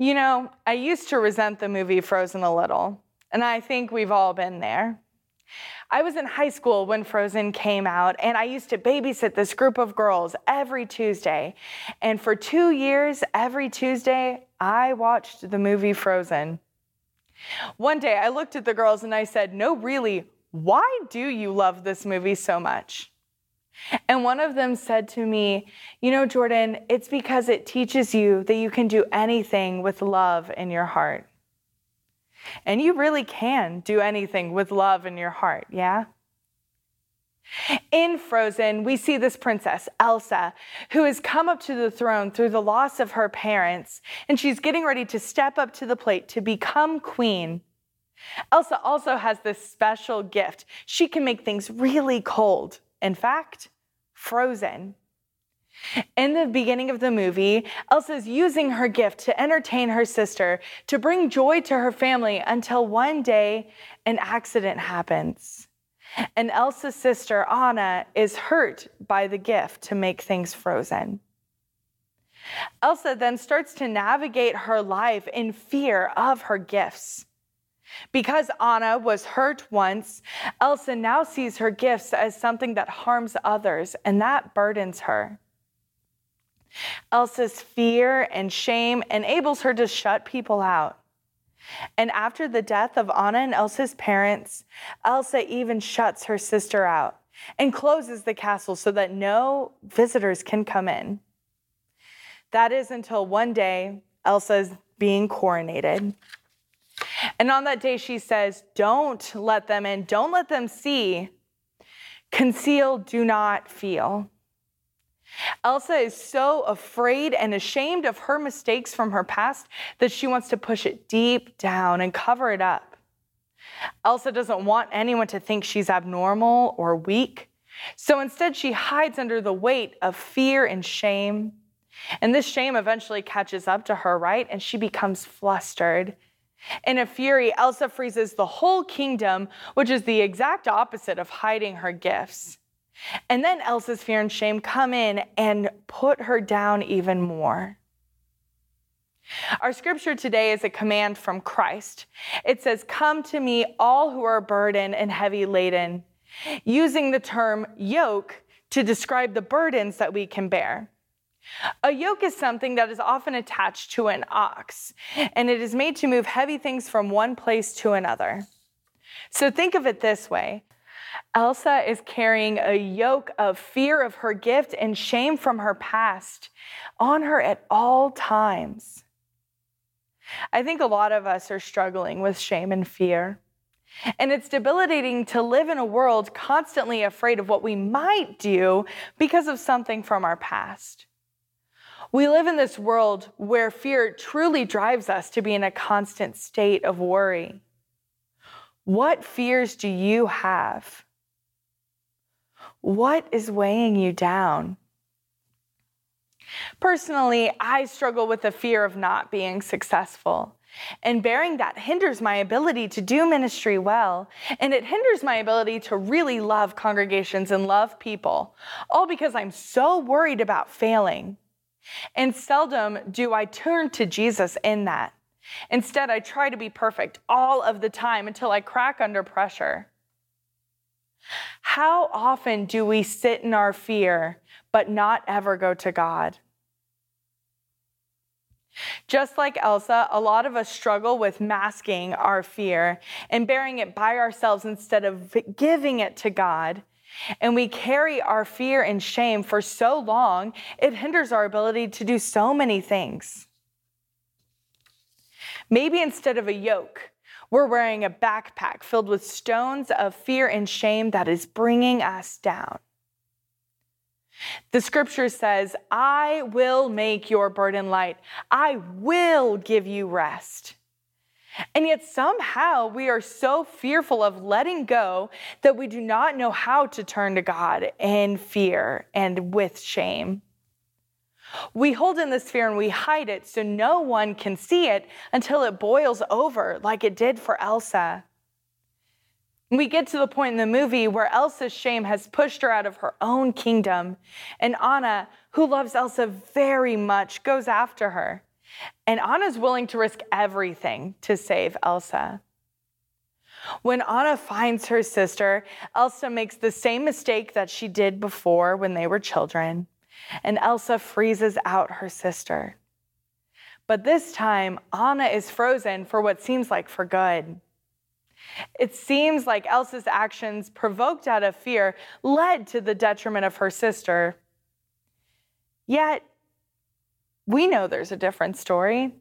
You know, I used to resent the movie Frozen a little, and I think we've all been there. I was in high school when Frozen came out, and I used to babysit this group of girls every Tuesday. And for two years, every Tuesday, I watched the movie Frozen. One day, I looked at the girls and I said, No, really, why do you love this movie so much? And one of them said to me, You know, Jordan, it's because it teaches you that you can do anything with love in your heart. And you really can do anything with love in your heart, yeah? In Frozen, we see this princess, Elsa, who has come up to the throne through the loss of her parents, and she's getting ready to step up to the plate to become queen. Elsa also has this special gift. She can make things really cold. In fact, frozen. In the beginning of the movie, Elsa is using her gift to entertain her sister, to bring joy to her family until one day an accident happens. And Elsa's sister, Anna, is hurt by the gift to make things frozen. Elsa then starts to navigate her life in fear of her gifts. Because Anna was hurt once, Elsa now sees her gifts as something that harms others, and that burdens her. Elsa's fear and shame enables her to shut people out. And after the death of Anna and Elsa's parents, Elsa even shuts her sister out and closes the castle so that no visitors can come in. That is until one day Elsa is being coronated. And on that day, she says, Don't let them in, don't let them see. Conceal, do not feel. Elsa is so afraid and ashamed of her mistakes from her past that she wants to push it deep down and cover it up. Elsa doesn't want anyone to think she's abnormal or weak. So instead, she hides under the weight of fear and shame. And this shame eventually catches up to her, right? And she becomes flustered in a fury, Elsa freezes the whole kingdom, which is the exact opposite of hiding her gifts. And then Elsa's fear and shame come in and put her down even more. Our scripture today is a command from Christ. It says, Come to me, all who are burdened and heavy laden, using the term yoke to describe the burdens that we can bear. A yoke is something that is often attached to an ox, and it is made to move heavy things from one place to another. So think of it this way Elsa is carrying a yoke of fear of her gift and shame from her past on her at all times. I think a lot of us are struggling with shame and fear. And it's debilitating to live in a world constantly afraid of what we might do because of something from our past. We live in this world where fear truly drives us to be in a constant state of worry. What fears do you have? What is weighing you down? Personally, I struggle with the fear of not being successful. And bearing that hinders my ability to do ministry well, and it hinders my ability to really love congregations and love people, all because I'm so worried about failing. And seldom do I turn to Jesus in that. Instead, I try to be perfect all of the time until I crack under pressure. How often do we sit in our fear but not ever go to God? Just like Elsa, a lot of us struggle with masking our fear and bearing it by ourselves instead of giving it to God and we carry our fear and shame for so long, it hinders our ability to do so many things. Maybe instead of a yoke, we're wearing a backpack filled with stones of fear and shame that is bringing us down. The scripture says, I will make your burden light. I will give you rest. And yet, somehow, we are so fearful of letting go that we do not know how to turn to God in fear and with shame. We hold in this fear and we hide it so no one can see it until it boils over, like it did for Elsa. We get to the point in the movie where Elsa's shame has pushed her out of her own kingdom, and Anna, who loves Elsa very much, goes after her. And Anna's willing to risk everything to save Elsa. When Anna finds her sister, Elsa makes the same mistake that she did before when they were children, and Elsa freezes out her sister. But this time, Anna is frozen for what seems like for good. It seems like Elsa's actions, provoked out of fear, led to the detriment of her sister. Yet, we know there's a different story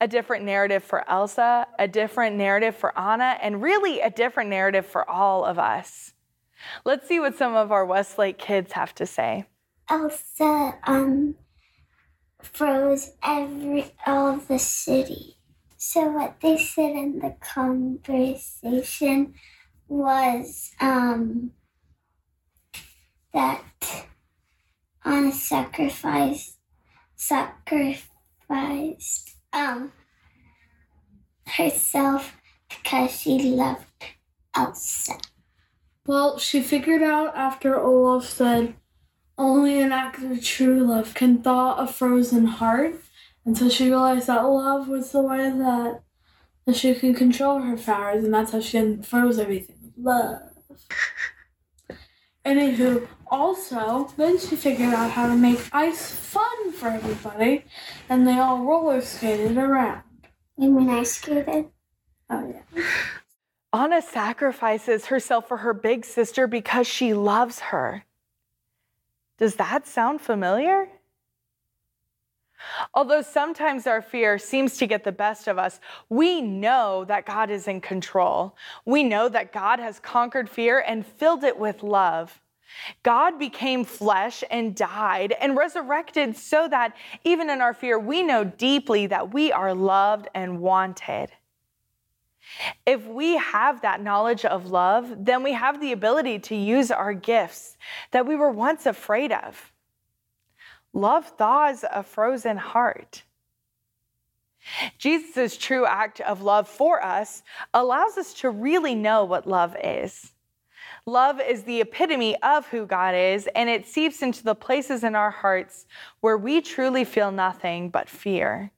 a different narrative for Elsa, a different narrative for Anna, and really a different narrative for all of us. Let's see what some of our Westlake kids have to say. Elsa um, froze every all the city. So what they said in the conversation was um, that Anna sacrifice sacrificed um herself because she loved Elsa. Well, she figured out after Olaf said, only an act of true love can thaw a frozen heart. And so she realized that love was the way that, that she could control her powers, and that's how she froze everything. Love. Anywho, also, then she figured out how to make ice fun for everybody, and they all roller skated around. You mean ice skated? Oh, yeah. Anna sacrifices herself for her big sister because she loves her. Does that sound familiar? Although sometimes our fear seems to get the best of us, we know that God is in control. We know that God has conquered fear and filled it with love. God became flesh and died and resurrected so that even in our fear, we know deeply that we are loved and wanted. If we have that knowledge of love, then we have the ability to use our gifts that we were once afraid of. Love thaws a frozen heart. Jesus' true act of love for us allows us to really know what love is. Love is the epitome of who God is, and it seeps into the places in our hearts where we truly feel nothing but fear.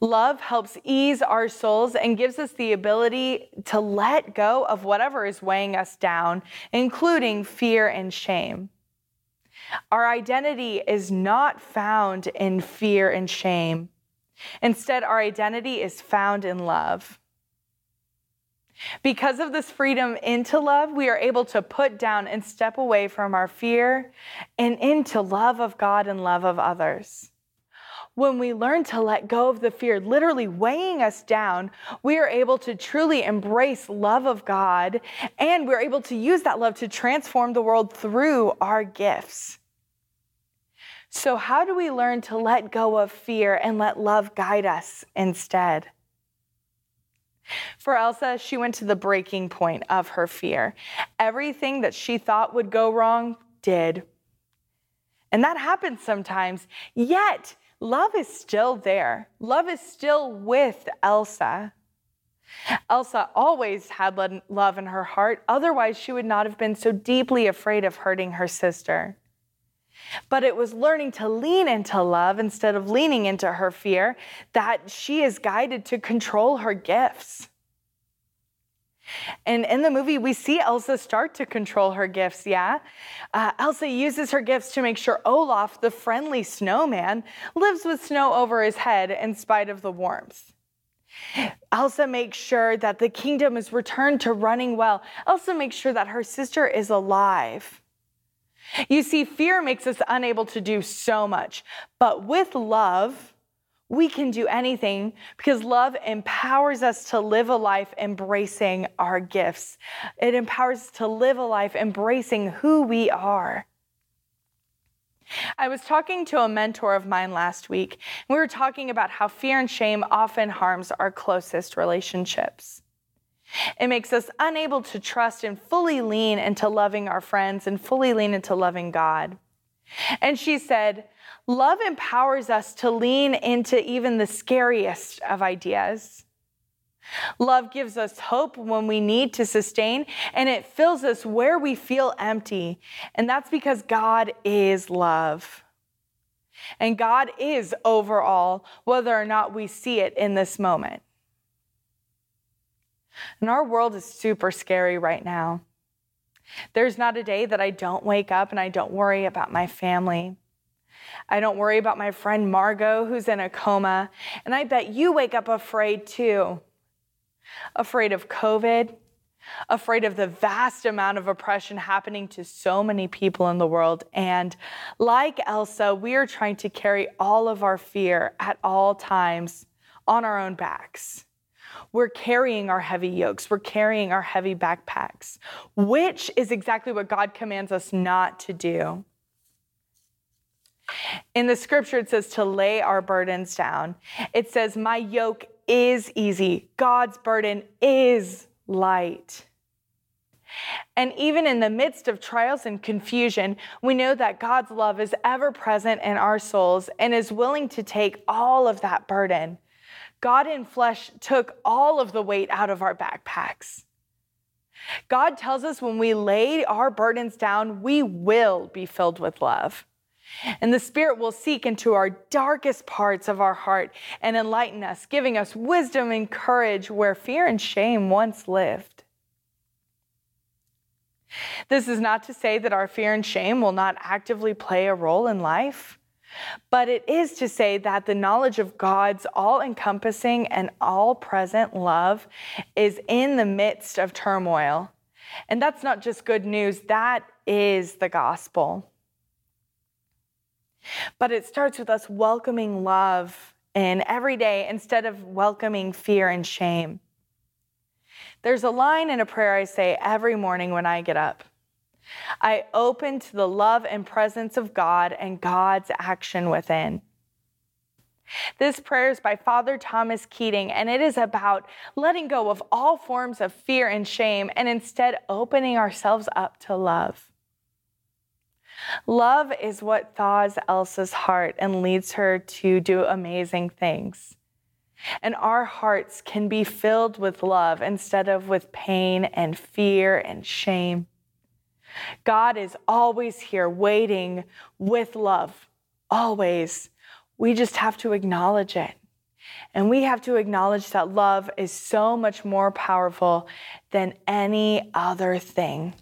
Love helps ease our souls and gives us the ability to let go of whatever is weighing us down, including fear and shame. Our identity is not found in fear and shame. Instead, our identity is found in love. Because of this freedom into love, we are able to put down and step away from our fear and into love of God and love of others. When we learn to let go of the fear literally weighing us down, we are able to truly embrace love of God and we're able to use that love to transform the world through our gifts. So, how do we learn to let go of fear and let love guide us instead? For Elsa, she went to the breaking point of her fear. Everything that she thought would go wrong did. And that happens sometimes. Yet, love is still there. Love is still with Elsa. Elsa always had love in her heart, otherwise, she would not have been so deeply afraid of hurting her sister. But it was learning to lean into love instead of leaning into her fear that she is guided to control her gifts. And in the movie, we see Elsa start to control her gifts, yeah? Uh, Elsa uses her gifts to make sure Olaf, the friendly snowman, lives with snow over his head in spite of the warmth. Elsa makes sure that the kingdom is returned to running well. Elsa makes sure that her sister is alive. You see, fear makes us unable to do so much, but with love, we can do anything because love empowers us to live a life embracing our gifts. It empowers us to live a life embracing who we are. I was talking to a mentor of mine last week. And We were talking about how fear and shame often harms our closest relationships. It makes us unable to trust and fully lean into loving our friends and fully lean into loving God. And she said, Love empowers us to lean into even the scariest of ideas. Love gives us hope when we need to sustain, and it fills us where we feel empty. And that's because God is love. And God is over all, whether or not we see it in this moment. And our world is super scary right now. There's not a day that I don't wake up and I don't worry about my family. I don't worry about my friend Margot, who's in a coma. And I bet you wake up afraid too. Afraid of COVID, afraid of the vast amount of oppression happening to so many people in the world. And like Elsa, we are trying to carry all of our fear at all times on our own backs. We're carrying our heavy yokes, we're carrying our heavy backpacks, which is exactly what God commands us not to do. In the scripture, it says to lay our burdens down. It says, My yoke is easy, God's burden is light. And even in the midst of trials and confusion, we know that God's love is ever present in our souls and is willing to take all of that burden. God in flesh took all of the weight out of our backpacks. God tells us when we lay our burdens down, we will be filled with love. And the Spirit will seek into our darkest parts of our heart and enlighten us, giving us wisdom and courage where fear and shame once lived. This is not to say that our fear and shame will not actively play a role in life, but it is to say that the knowledge of God's all encompassing and all present love is in the midst of turmoil. And that's not just good news, that is the gospel. But it starts with us welcoming love in every day instead of welcoming fear and shame. There's a line in a prayer I say every morning when I get up. I open to the love and presence of God and God's action within. This prayer is by Father Thomas Keating, and it is about letting go of all forms of fear and shame and instead opening ourselves up to love. Love is what thaws Elsa's heart and leads her to do amazing things. And our hearts can be filled with love instead of with pain and fear and shame. God is always here waiting with love, always. We just have to acknowledge it. And we have to acknowledge that love is so much more powerful than any other thing.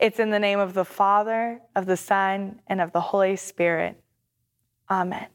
It's in the name of the Father, of the Son, and of the Holy Spirit. Amen.